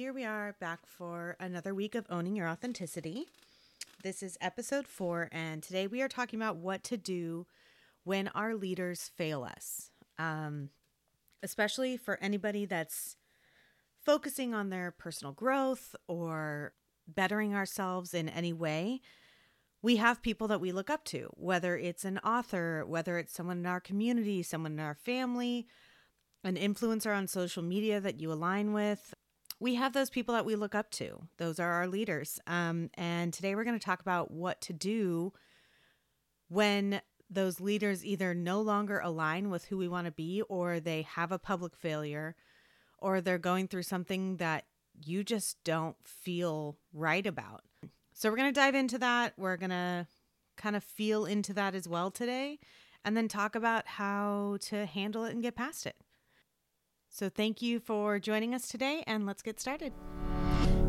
here we are back for another week of owning your authenticity. This is episode four, and today we are talking about what to do when our leaders fail us, um, especially for anybody that's focusing on their personal growth or bettering ourselves in any way. We have people that we look up to, whether it's an author, whether it's someone in our community, someone in our family, an influencer on social media that you align with, we have those people that we look up to. Those are our leaders. Um, and today we're going to talk about what to do when those leaders either no longer align with who we want to be, or they have a public failure, or they're going through something that you just don't feel right about. So we're going to dive into that. We're going to kind of feel into that as well today, and then talk about how to handle it and get past it. So, thank you for joining us today, and let's get started.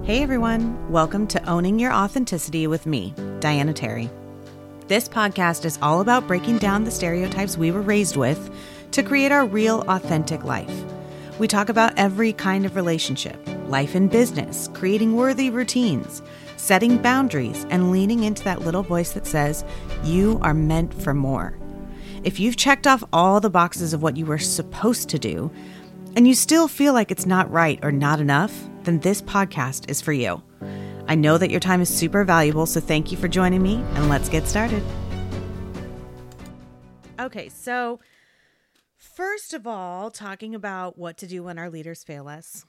Hey everyone, welcome to Owning Your Authenticity with me, Diana Terry. This podcast is all about breaking down the stereotypes we were raised with to create our real, authentic life. We talk about every kind of relationship, life and business, creating worthy routines, setting boundaries, and leaning into that little voice that says, You are meant for more. If you've checked off all the boxes of what you were supposed to do, and you still feel like it's not right or not enough, then this podcast is for you. I know that your time is super valuable, so thank you for joining me, and let's get started. Okay, so first of all, talking about what to do when our leaders fail us,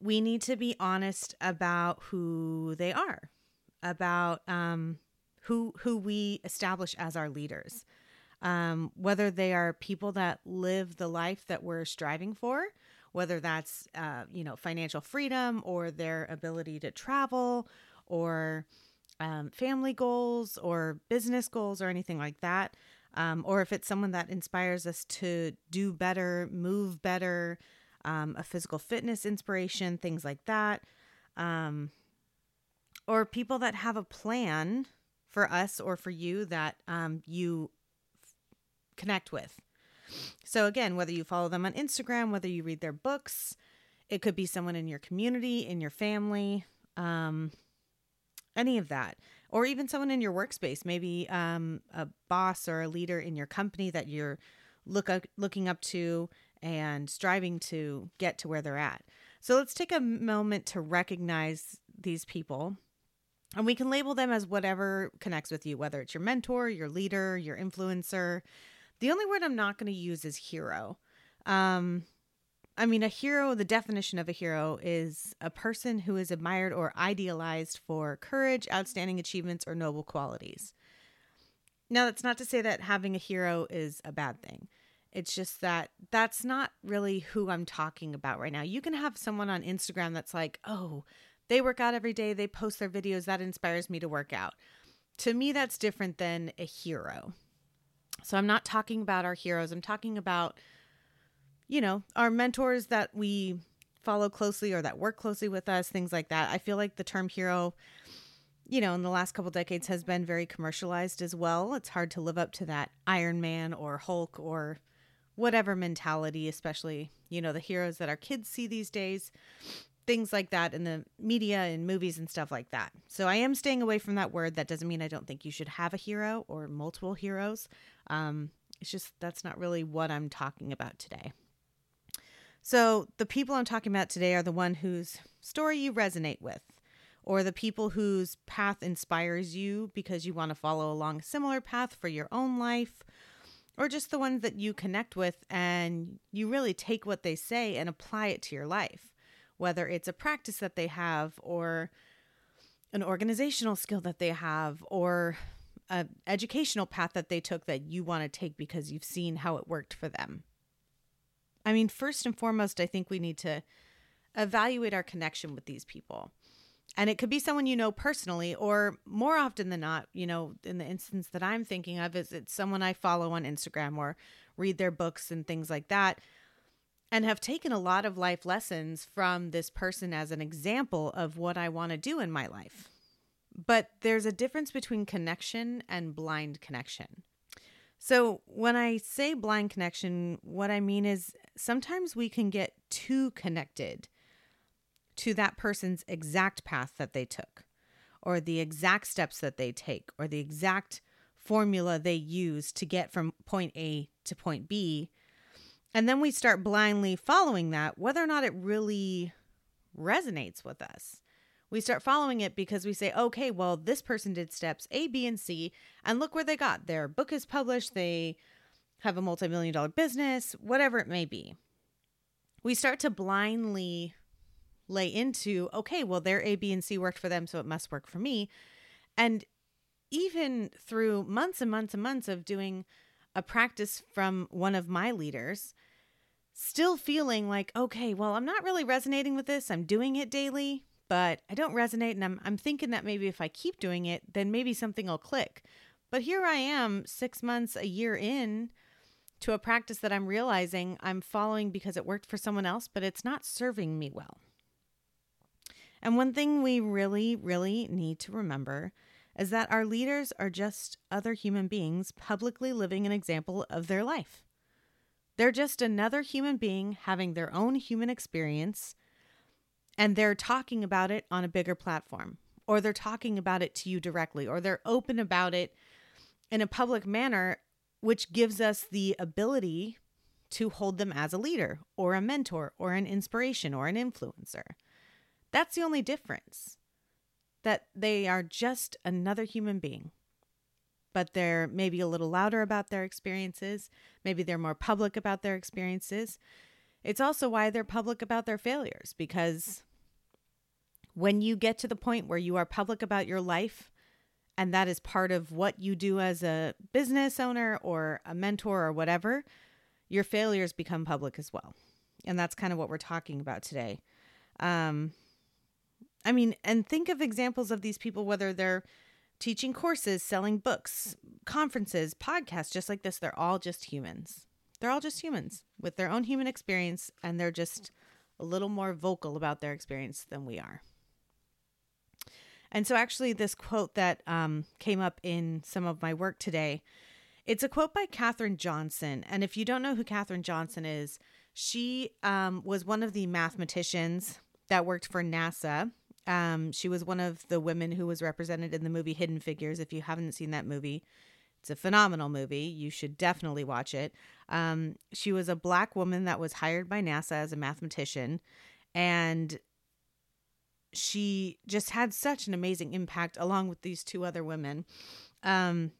we need to be honest about who they are, about um, who who we establish as our leaders um, whether they are people that live the life that we're striving for, whether that's uh, you know financial freedom or their ability to travel or um, family goals or business goals or anything like that. Um, or if it's someone that inspires us to do better, move better, um, a physical fitness inspiration, things like that. Um, or people that have a plan for us or for you that um, you connect with. So, again, whether you follow them on Instagram, whether you read their books, it could be someone in your community, in your family, um, any of that, or even someone in your workspace, maybe um, a boss or a leader in your company that you're look up, looking up to and striving to get to where they're at. So, let's take a moment to recognize these people. And we can label them as whatever connects with you, whether it's your mentor, your leader, your influencer, the only word I'm not going to use is hero. Um, I mean, a hero, the definition of a hero is a person who is admired or idealized for courage, outstanding achievements, or noble qualities. Now, that's not to say that having a hero is a bad thing. It's just that that's not really who I'm talking about right now. You can have someone on Instagram that's like, oh, they work out every day, they post their videos, that inspires me to work out. To me, that's different than a hero. So I'm not talking about our heroes. I'm talking about, you know, our mentors that we follow closely or that work closely with us, things like that. I feel like the term hero, you know, in the last couple decades has been very commercialized as well. It's hard to live up to that Iron Man or Hulk or whatever mentality, especially, you know, the heroes that our kids see these days things like that in the media and movies and stuff like that. So I am staying away from that word. That doesn't mean I don't think you should have a hero or multiple heroes. Um, it's just that's not really what I'm talking about today. So the people I'm talking about today are the one whose story you resonate with, or the people whose path inspires you because you want to follow along a similar path for your own life, or just the ones that you connect with and you really take what they say and apply it to your life whether it's a practice that they have or an organizational skill that they have or an educational path that they took that you want to take because you've seen how it worked for them. I mean, first and foremost, I think we need to evaluate our connection with these people. And it could be someone you know personally, or more often than not, you know, in the instance that I'm thinking of, is it's someone I follow on Instagram or read their books and things like that and have taken a lot of life lessons from this person as an example of what I want to do in my life. But there's a difference between connection and blind connection. So, when I say blind connection, what I mean is sometimes we can get too connected to that person's exact path that they took, or the exact steps that they take, or the exact formula they use to get from point A to point B. And then we start blindly following that, whether or not it really resonates with us. We start following it because we say, okay, well, this person did steps A, B, and C, and look where they got. Their book is published, they have a multi million dollar business, whatever it may be. We start to blindly lay into, okay, well, their A, B, and C worked for them, so it must work for me. And even through months and months and months of doing a practice from one of my leaders, still feeling like, okay, well, I'm not really resonating with this. I'm doing it daily, but I don't resonate. And I'm, I'm thinking that maybe if I keep doing it, then maybe something will click. But here I am, six months, a year in to a practice that I'm realizing I'm following because it worked for someone else, but it's not serving me well. And one thing we really, really need to remember is that our leaders are just other human beings publicly living an example of their life. They're just another human being having their own human experience, and they're talking about it on a bigger platform, or they're talking about it to you directly, or they're open about it in a public manner, which gives us the ability to hold them as a leader, or a mentor, or an inspiration, or an influencer. That's the only difference that they are just another human being. But they're maybe a little louder about their experiences. Maybe they're more public about their experiences. It's also why they're public about their failures because when you get to the point where you are public about your life, and that is part of what you do as a business owner or a mentor or whatever, your failures become public as well. And that's kind of what we're talking about today. Um, I mean, and think of examples of these people, whether they're teaching courses, selling books, conferences, podcasts, just like this. They're all just humans. They're all just humans with their own human experience, and they're just a little more vocal about their experience than we are. And so, actually, this quote that um, came up in some of my work today, it's a quote by Katherine Johnson. And if you don't know who Katherine Johnson is, she um, was one of the mathematicians that worked for NASA um, she was one of the women who was represented in the movie Hidden Figures. If you haven't seen that movie, it's a phenomenal movie. You should definitely watch it. Um, she was a black woman that was hired by NASA as a mathematician, and she just had such an amazing impact along with these two other women. Um,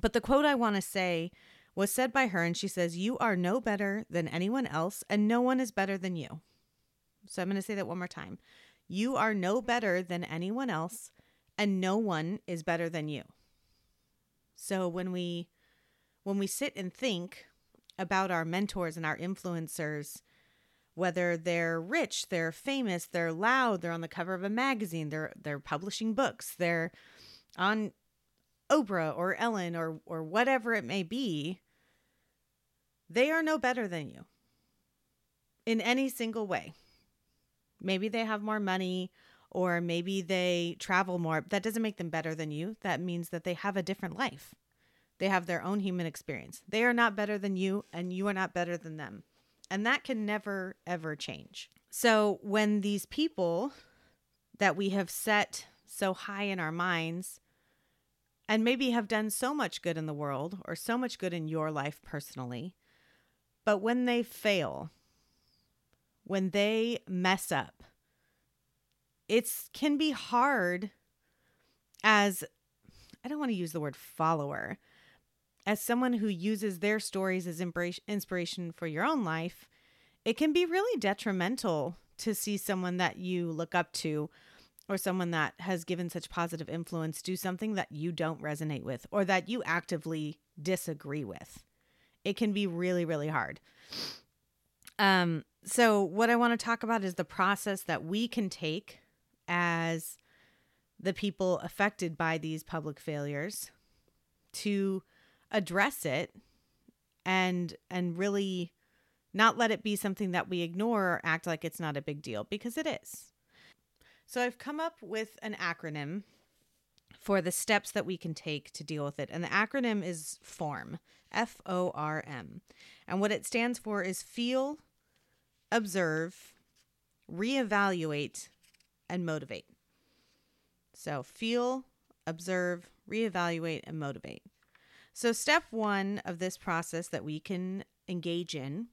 but the quote I want to say was said by her, and she says, You are no better than anyone else, and no one is better than you. So I'm going to say that one more time. You are no better than anyone else, and no one is better than you. So when we when we sit and think about our mentors and our influencers, whether they're rich, they're famous, they're loud, they're on the cover of a magazine, they're they're publishing books, they're on Oprah or Ellen or or whatever it may be, they are no better than you in any single way. Maybe they have more money or maybe they travel more. That doesn't make them better than you. That means that they have a different life. They have their own human experience. They are not better than you, and you are not better than them. And that can never, ever change. So when these people that we have set so high in our minds and maybe have done so much good in the world or so much good in your life personally, but when they fail, when they mess up. It can be hard as I don't want to use the word follower, as someone who uses their stories as inspiration for your own life, it can be really detrimental to see someone that you look up to or someone that has given such positive influence do something that you don't resonate with or that you actively disagree with. It can be really, really hard. Um, so, what I want to talk about is the process that we can take as the people affected by these public failures to address it and and really not let it be something that we ignore or act like it's not a big deal because it is. So I've come up with an acronym for the steps that we can take to deal with it. And the acronym is FORM, F O R M. And what it stands for is feel, observe, reevaluate, and motivate. So feel, observe, reevaluate, and motivate. So, step one of this process that we can engage in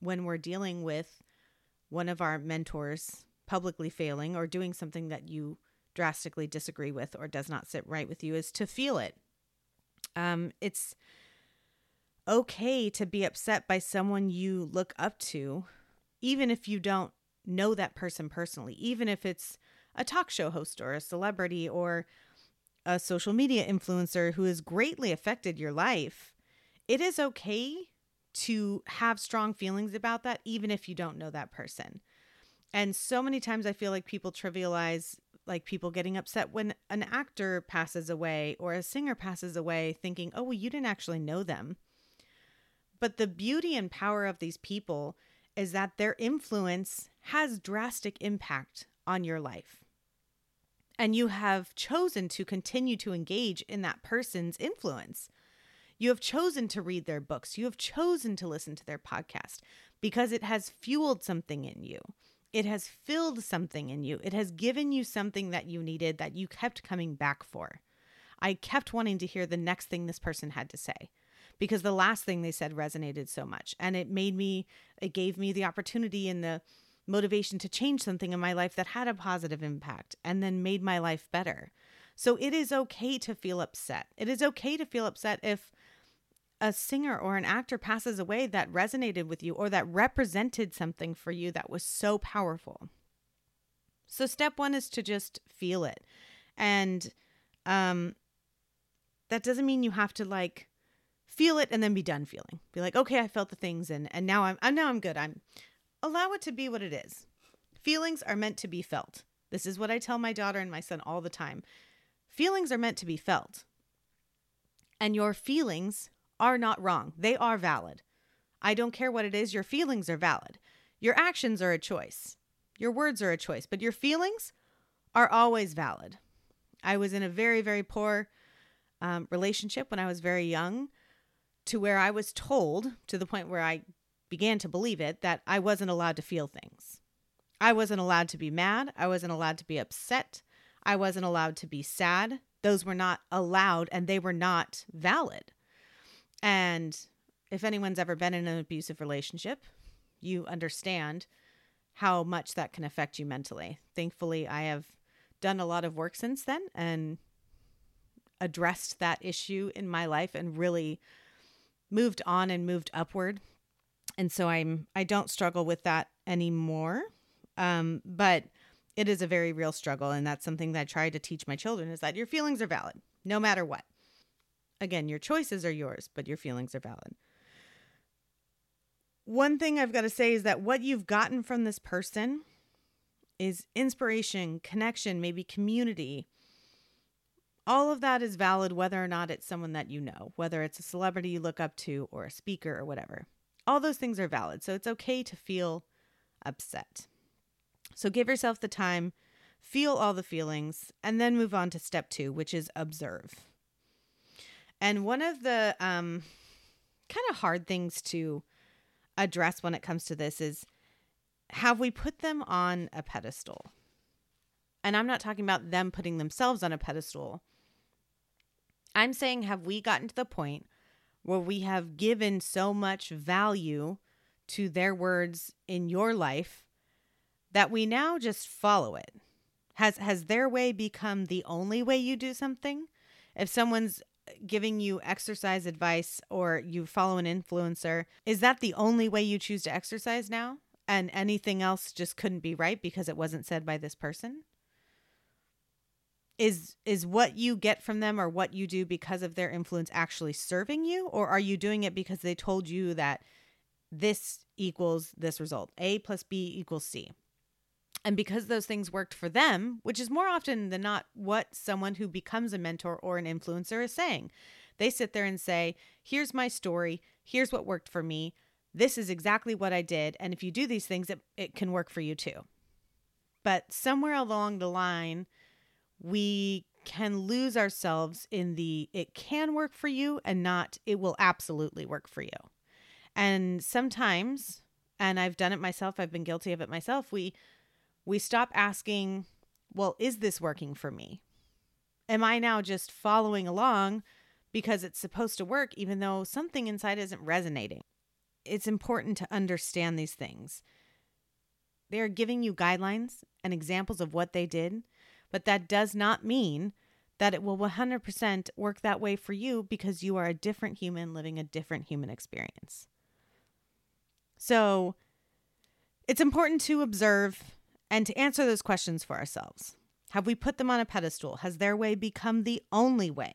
when we're dealing with one of our mentors publicly failing or doing something that you drastically disagree with or does not sit right with you is to feel it. Um, it's okay to be upset by someone you look up to, even if you don't know that person personally, even if it's a talk show host or a celebrity or a social media influencer who has greatly affected your life. It is okay to have strong feelings about that, even if you don't know that person. And so many times I feel like people trivialize like people getting upset when an actor passes away or a singer passes away, thinking, oh, well, you didn't actually know them. But the beauty and power of these people is that their influence has drastic impact on your life. And you have chosen to continue to engage in that person's influence. You have chosen to read their books. You have chosen to listen to their podcast because it has fueled something in you. It has filled something in you. It has given you something that you needed that you kept coming back for. I kept wanting to hear the next thing this person had to say because the last thing they said resonated so much. And it made me, it gave me the opportunity and the motivation to change something in my life that had a positive impact and then made my life better. So it is okay to feel upset. It is okay to feel upset if a singer or an actor passes away that resonated with you or that represented something for you that was so powerful. So step 1 is to just feel it. And um that doesn't mean you have to like feel it and then be done feeling. Be like, "Okay, I felt the things and and now I'm, I'm now I'm good. I'm allow it to be what it is. Feelings are meant to be felt. This is what I tell my daughter and my son all the time. Feelings are meant to be felt. And your feelings are not wrong, they are valid. I don't care what it is, your feelings are valid. Your actions are a choice, your words are a choice, but your feelings are always valid. I was in a very, very poor um, relationship when I was very young, to where I was told, to the point where I began to believe it, that I wasn't allowed to feel things. I wasn't allowed to be mad. I wasn't allowed to be upset. I wasn't allowed to be sad. Those were not allowed and they were not valid. And if anyone's ever been in an abusive relationship, you understand how much that can affect you mentally. Thankfully, I have done a lot of work since then and addressed that issue in my life and really moved on and moved upward. And so I'm I don't struggle with that anymore. Um, but it is a very real struggle and that's something that I try to teach my children is that your feelings are valid no matter what. Again, your choices are yours, but your feelings are valid. One thing I've got to say is that what you've gotten from this person is inspiration, connection, maybe community. All of that is valid whether or not it's someone that you know, whether it's a celebrity you look up to or a speaker or whatever. All those things are valid. So it's okay to feel upset. So give yourself the time, feel all the feelings, and then move on to step two, which is observe. And one of the um, kind of hard things to address when it comes to this is have we put them on a pedestal? And I'm not talking about them putting themselves on a pedestal. I'm saying, have we gotten to the point where we have given so much value to their words in your life that we now just follow it? Has has their way become the only way you do something? If someone's giving you exercise advice or you follow an influencer, is that the only way you choose to exercise now? And anything else just couldn't be right because it wasn't said by this person? Is is what you get from them or what you do because of their influence actually serving you or are you doing it because they told you that this equals this result? A plus B equals C. And because those things worked for them, which is more often than not what someone who becomes a mentor or an influencer is saying, they sit there and say, Here's my story. Here's what worked for me. This is exactly what I did. And if you do these things, it, it can work for you too. But somewhere along the line, we can lose ourselves in the it can work for you and not it will absolutely work for you. And sometimes, and I've done it myself, I've been guilty of it myself, we we stop asking, well, is this working for me? Am I now just following along because it's supposed to work, even though something inside isn't resonating? It's important to understand these things. They are giving you guidelines and examples of what they did, but that does not mean that it will 100% work that way for you because you are a different human living a different human experience. So it's important to observe and to answer those questions for ourselves. Have we put them on a pedestal? Has their way become the only way?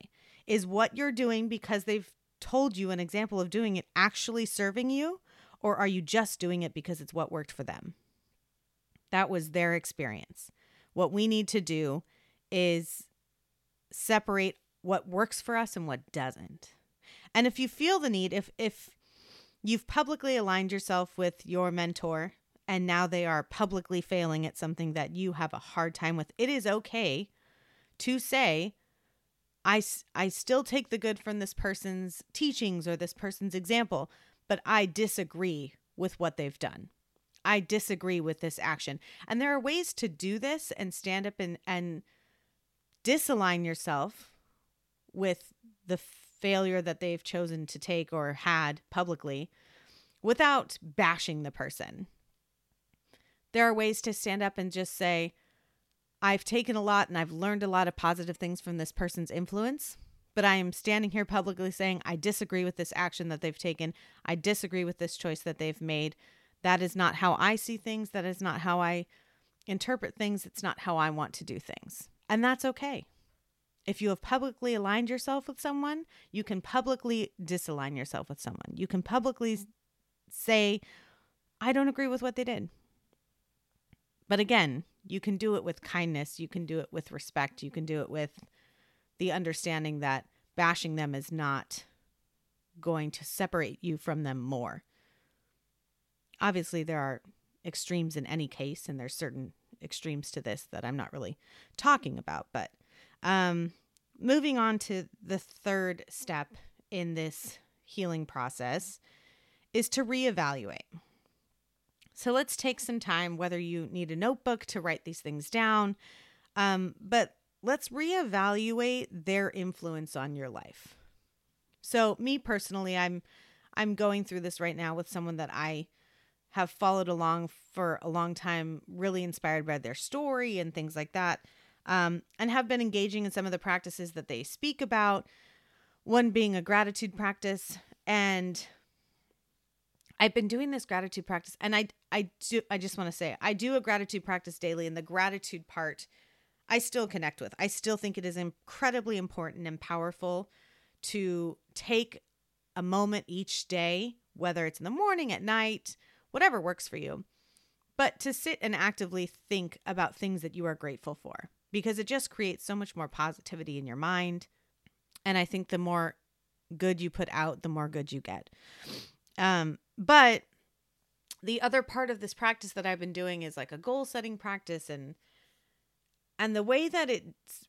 Is what you're doing because they've told you an example of doing it actually serving you? Or are you just doing it because it's what worked for them? That was their experience. What we need to do is separate what works for us and what doesn't. And if you feel the need, if if you've publicly aligned yourself with your mentor and now they are publicly failing at something that you have a hard time with, it is okay to say, I, I still take the good from this person's teachings or this person's example, but I disagree with what they've done. I disagree with this action. And there are ways to do this and stand up and, and disalign yourself with the failure that they've chosen to take or had publicly without bashing the person. There are ways to stand up and just say, I've taken a lot and I've learned a lot of positive things from this person's influence, but I am standing here publicly saying I disagree with this action that they've taken. I disagree with this choice that they've made. That is not how I see things. That is not how I interpret things. It's not how I want to do things. And that's okay. If you have publicly aligned yourself with someone, you can publicly disalign yourself with someone. You can publicly say, I don't agree with what they did. But again, you can do it with kindness. You can do it with respect. You can do it with the understanding that bashing them is not going to separate you from them more. Obviously, there are extremes in any case, and there's certain extremes to this that I'm not really talking about. But um, moving on to the third step in this healing process is to reevaluate. So let's take some time, whether you need a notebook to write these things down, um, but let's reevaluate their influence on your life. So me personally, I'm I'm going through this right now with someone that I have followed along for a long time, really inspired by their story and things like that, um, and have been engaging in some of the practices that they speak about. One being a gratitude practice, and I've been doing this gratitude practice, and I I do I just want to say I do a gratitude practice daily, and the gratitude part I still connect with. I still think it is incredibly important and powerful to take a moment each day, whether it's in the morning, at night, whatever works for you. But to sit and actively think about things that you are grateful for because it just creates so much more positivity in your mind. And I think the more good you put out, the more good you get. Um, but the other part of this practice that I've been doing is like a goal setting practice and and the way that it's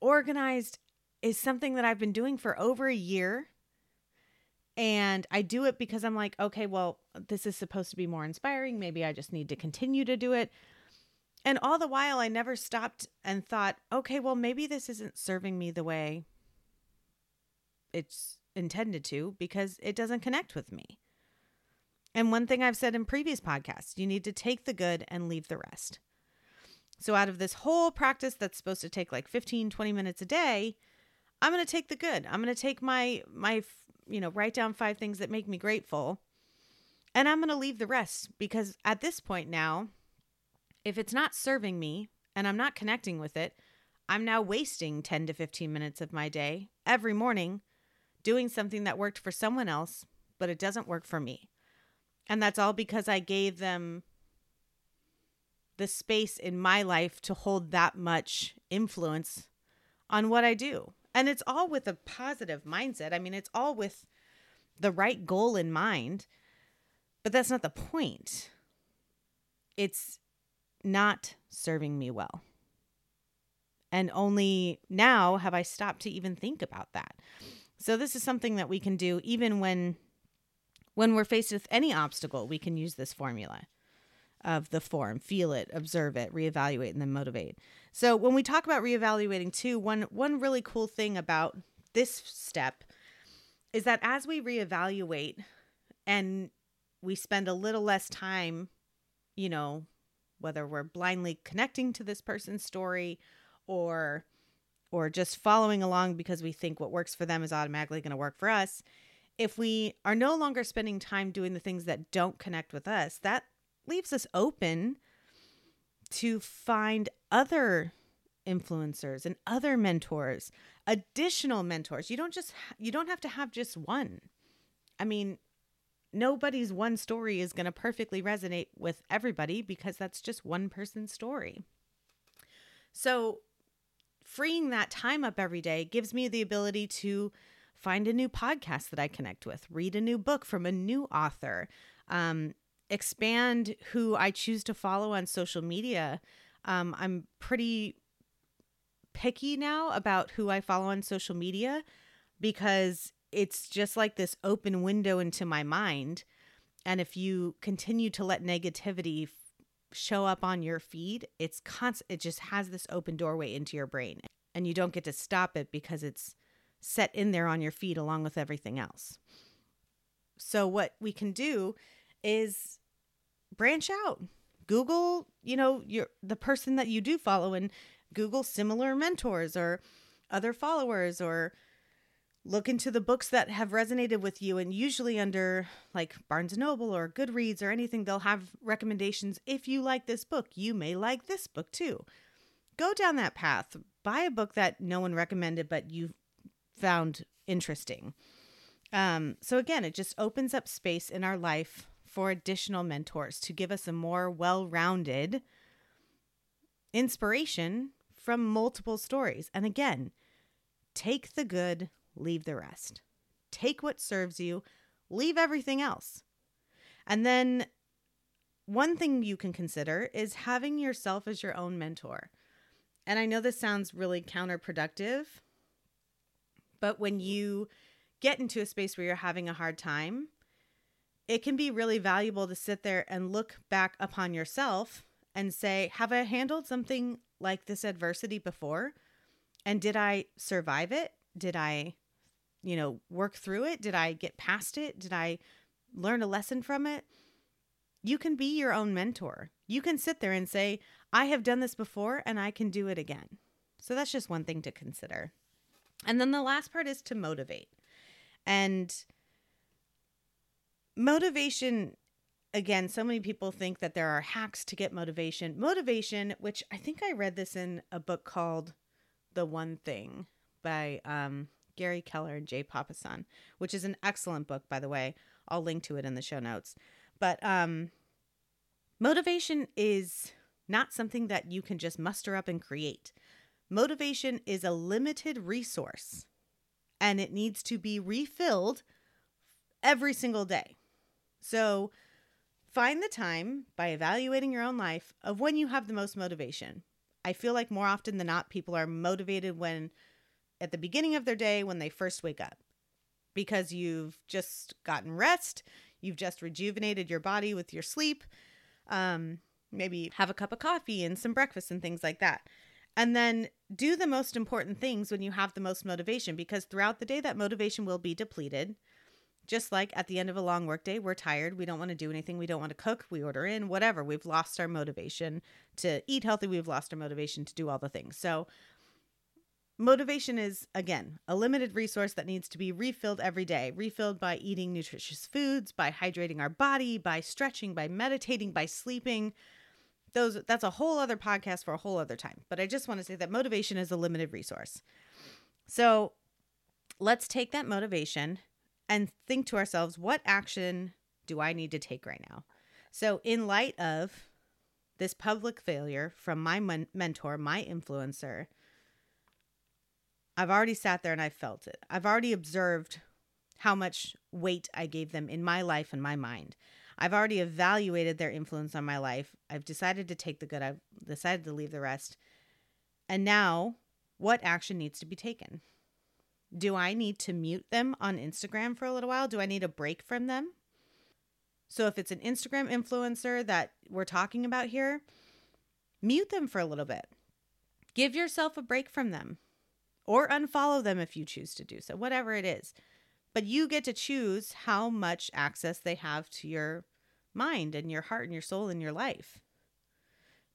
organized is something that I've been doing for over a year and I do it because I'm like, okay, well, this is supposed to be more inspiring. Maybe I just need to continue to do it. And all the while, I never stopped and thought, okay, well, maybe this isn't serving me the way it's intended to because it doesn't connect with me. And one thing I've said in previous podcasts you need to take the good and leave the rest. So, out of this whole practice that's supposed to take like 15, 20 minutes a day, I'm going to take the good. I'm going to take my, my you know, write down five things that make me grateful. And I'm going to leave the rest because at this point now, if it's not serving me and I'm not connecting with it, I'm now wasting 10 to 15 minutes of my day every morning doing something that worked for someone else, but it doesn't work for me. And that's all because I gave them the space in my life to hold that much influence on what I do. And it's all with a positive mindset. I mean, it's all with the right goal in mind, but that's not the point. It's not serving me well. And only now have I stopped to even think about that. So this is something that we can do even when when we're faced with any obstacle, we can use this formula. Of the form. Feel it observe it reevaluate and then motivate. So when we talk about reevaluating too one one really cool thing about this step is that as we reevaluate and we spend a little less time you know whether we're blindly connecting to this person's story or or just following along because we think what works for them is automatically going to work for us if we are no longer spending time doing the things that don't connect with us that leaves us open to find other influencers and other mentors additional mentors. You don't just you don't have to have just one. I mean nobody's one story is going to perfectly resonate with everybody because that's just one person's story. So freeing that time up every day gives me the ability to find a new podcast that i connect with read a new book from a new author um, expand who I choose to follow on social media. Um, I'm pretty picky now about who I follow on social media because it's just like this open window into my mind. And if you continue to let negativity f- show up on your feed, it's constant. It just has this open doorway into your brain, and you don't get to stop it because it's set in there on your feed along with everything else. So what we can do is branch out. Google, you know, your the person that you do follow and Google similar mentors or other followers or look into the books that have resonated with you. And usually under like Barnes and Noble or Goodreads or anything they'll have recommendations. If you like this book you may like this book too. Go down that path. Buy a book that no one recommended but you found interesting. Um so again it just opens up space in our life for additional mentors to give us a more well rounded inspiration from multiple stories. And again, take the good, leave the rest. Take what serves you, leave everything else. And then one thing you can consider is having yourself as your own mentor. And I know this sounds really counterproductive, but when you get into a space where you're having a hard time, it can be really valuable to sit there and look back upon yourself and say, Have I handled something like this adversity before? And did I survive it? Did I, you know, work through it? Did I get past it? Did I learn a lesson from it? You can be your own mentor. You can sit there and say, I have done this before and I can do it again. So that's just one thing to consider. And then the last part is to motivate. And motivation again so many people think that there are hacks to get motivation. Motivation which i think i read this in a book called the one thing by um, gary keller and jay papasan which is an excellent book by the way. I'll link to it in the show notes. But um, motivation is not something that you can just muster up and create. Motivation is a limited resource and it needs to be refilled every single day so find the time by evaluating your own life of when you have the most motivation. I feel like more often than not, people are motivated when at the beginning of their day when they first wake up because you've just gotten rest, you've just rejuvenated your body with your sleep. Um, maybe have a cup of coffee and some breakfast and things like that. And then do the most important things when you have the most motivation because throughout the day, that motivation will be depleted. Just like at the end of a long workday, we're tired. We don't want to do anything. We don't want to cook. We order in, whatever. We've lost our motivation to eat healthy. We've lost our motivation to do all the things. So, motivation is, again, a limited resource that needs to be refilled every day, refilled by eating nutritious foods, by hydrating our body, by stretching, by meditating, by sleeping. Those that's a whole other podcast for a whole other time. But I just want to say that motivation is a limited resource. So, let's take that motivation and think to ourselves, what action do I need to take right now? So, in light of this public failure from my men- mentor, my influencer, I've already sat there and I've felt it. I've already observed how much weight I gave them in my life and my mind. I've already evaluated their influence on my life. I've decided to take the good, I've decided to leave the rest. And now, what action needs to be taken? Do I need to mute them on Instagram for a little while? Do I need a break from them? So if it's an Instagram influencer that we're talking about here, mute them for a little bit. Give yourself a break from them or unfollow them if you choose to do so, whatever it is. But you get to choose how much access they have to your mind and your heart and your soul and your life.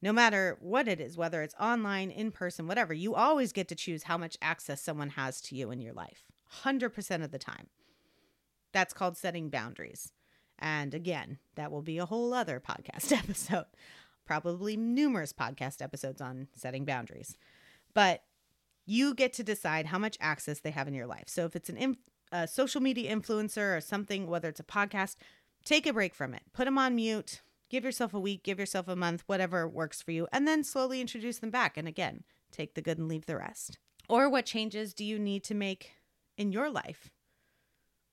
No matter what it is, whether it's online, in person, whatever, you always get to choose how much access someone has to you in your life, 100% of the time. That's called setting boundaries. And again, that will be a whole other podcast episode, probably numerous podcast episodes on setting boundaries. But you get to decide how much access they have in your life. So if it's an inf- a social media influencer or something, whether it's a podcast, take a break from it. Put them on mute. Give yourself a week, give yourself a month, whatever works for you, and then slowly introduce them back. And again, take the good and leave the rest. Or what changes do you need to make in your life?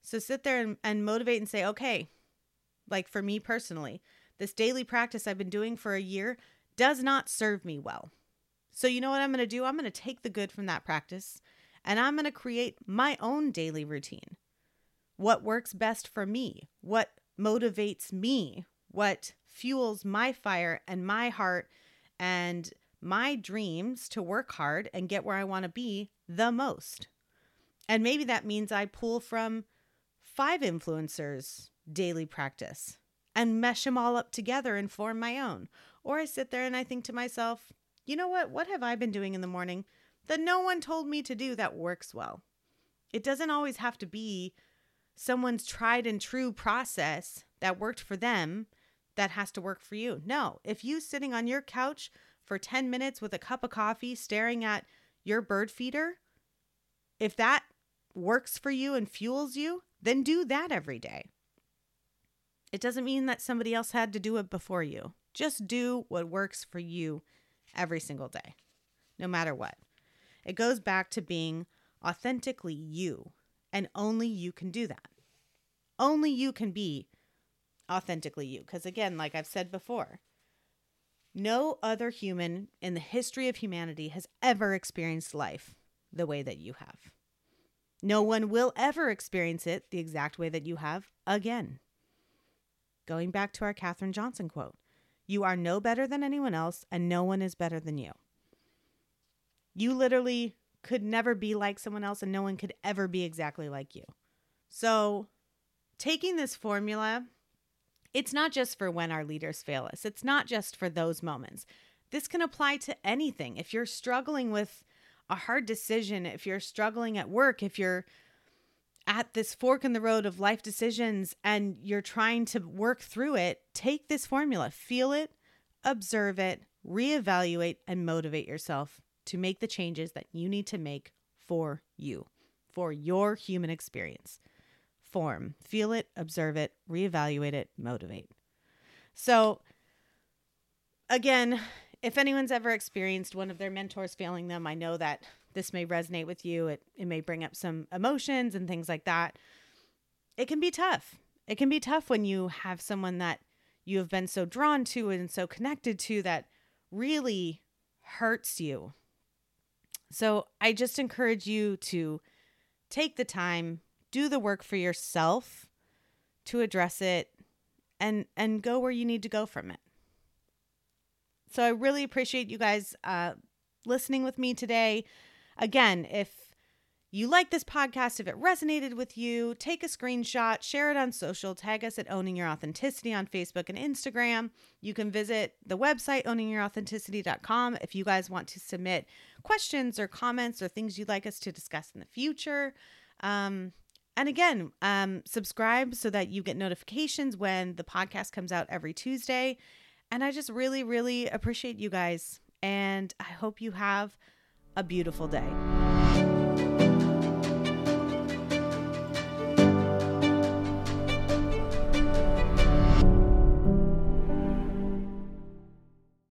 So sit there and, and motivate and say, okay, like for me personally, this daily practice I've been doing for a year does not serve me well. So, you know what I'm going to do? I'm going to take the good from that practice and I'm going to create my own daily routine. What works best for me? What motivates me? What fuels my fire and my heart and my dreams to work hard and get where I want to be the most? And maybe that means I pull from five influencers daily practice and mesh them all up together and form my own. Or I sit there and I think to myself, you know what? What have I been doing in the morning that no one told me to do that works well? It doesn't always have to be someone's tried and true process that worked for them that has to work for you. No, if you sitting on your couch for 10 minutes with a cup of coffee staring at your bird feeder, if that works for you and fuels you, then do that every day. It doesn't mean that somebody else had to do it before you. Just do what works for you every single day, no matter what. It goes back to being authentically you, and only you can do that. Only you can be authentically you. Because again, like I've said before, no other human in the history of humanity has ever experienced life the way that you have. No one will ever experience it the exact way that you have again. Going back to our Katherine Johnson quote You are no better than anyone else, and no one is better than you. You literally could never be like someone else, and no one could ever be exactly like you. So, taking this formula, it's not just for when our leaders fail us, it's not just for those moments. This can apply to anything. If you're struggling with a hard decision, if you're struggling at work, if you're at this fork in the road of life decisions and you're trying to work through it, take this formula, feel it, observe it, reevaluate, and motivate yourself to make the changes that you need to make for you, for your human experience. Form, feel it, observe it, reevaluate it, motivate. So, again, if anyone's ever experienced one of their mentors failing them, I know that this may resonate with you. It, it may bring up some emotions and things like that. It can be tough. It can be tough when you have someone that you have been so drawn to and so connected to that really hurts you. So I just encourage you to take the time, do the work for yourself to address it and and go where you need to go from it. So I really appreciate you guys uh, listening with me today. Again, if you like this podcast, if it resonated with you, take a screenshot, share it on social, tag us at Owning Your Authenticity on Facebook and Instagram. You can visit the website, owningyourauthenticity.com, if you guys want to submit questions or comments or things you'd like us to discuss in the future. Um, and again, um, subscribe so that you get notifications when the podcast comes out every Tuesday. And I just really, really appreciate you guys. And I hope you have a beautiful day.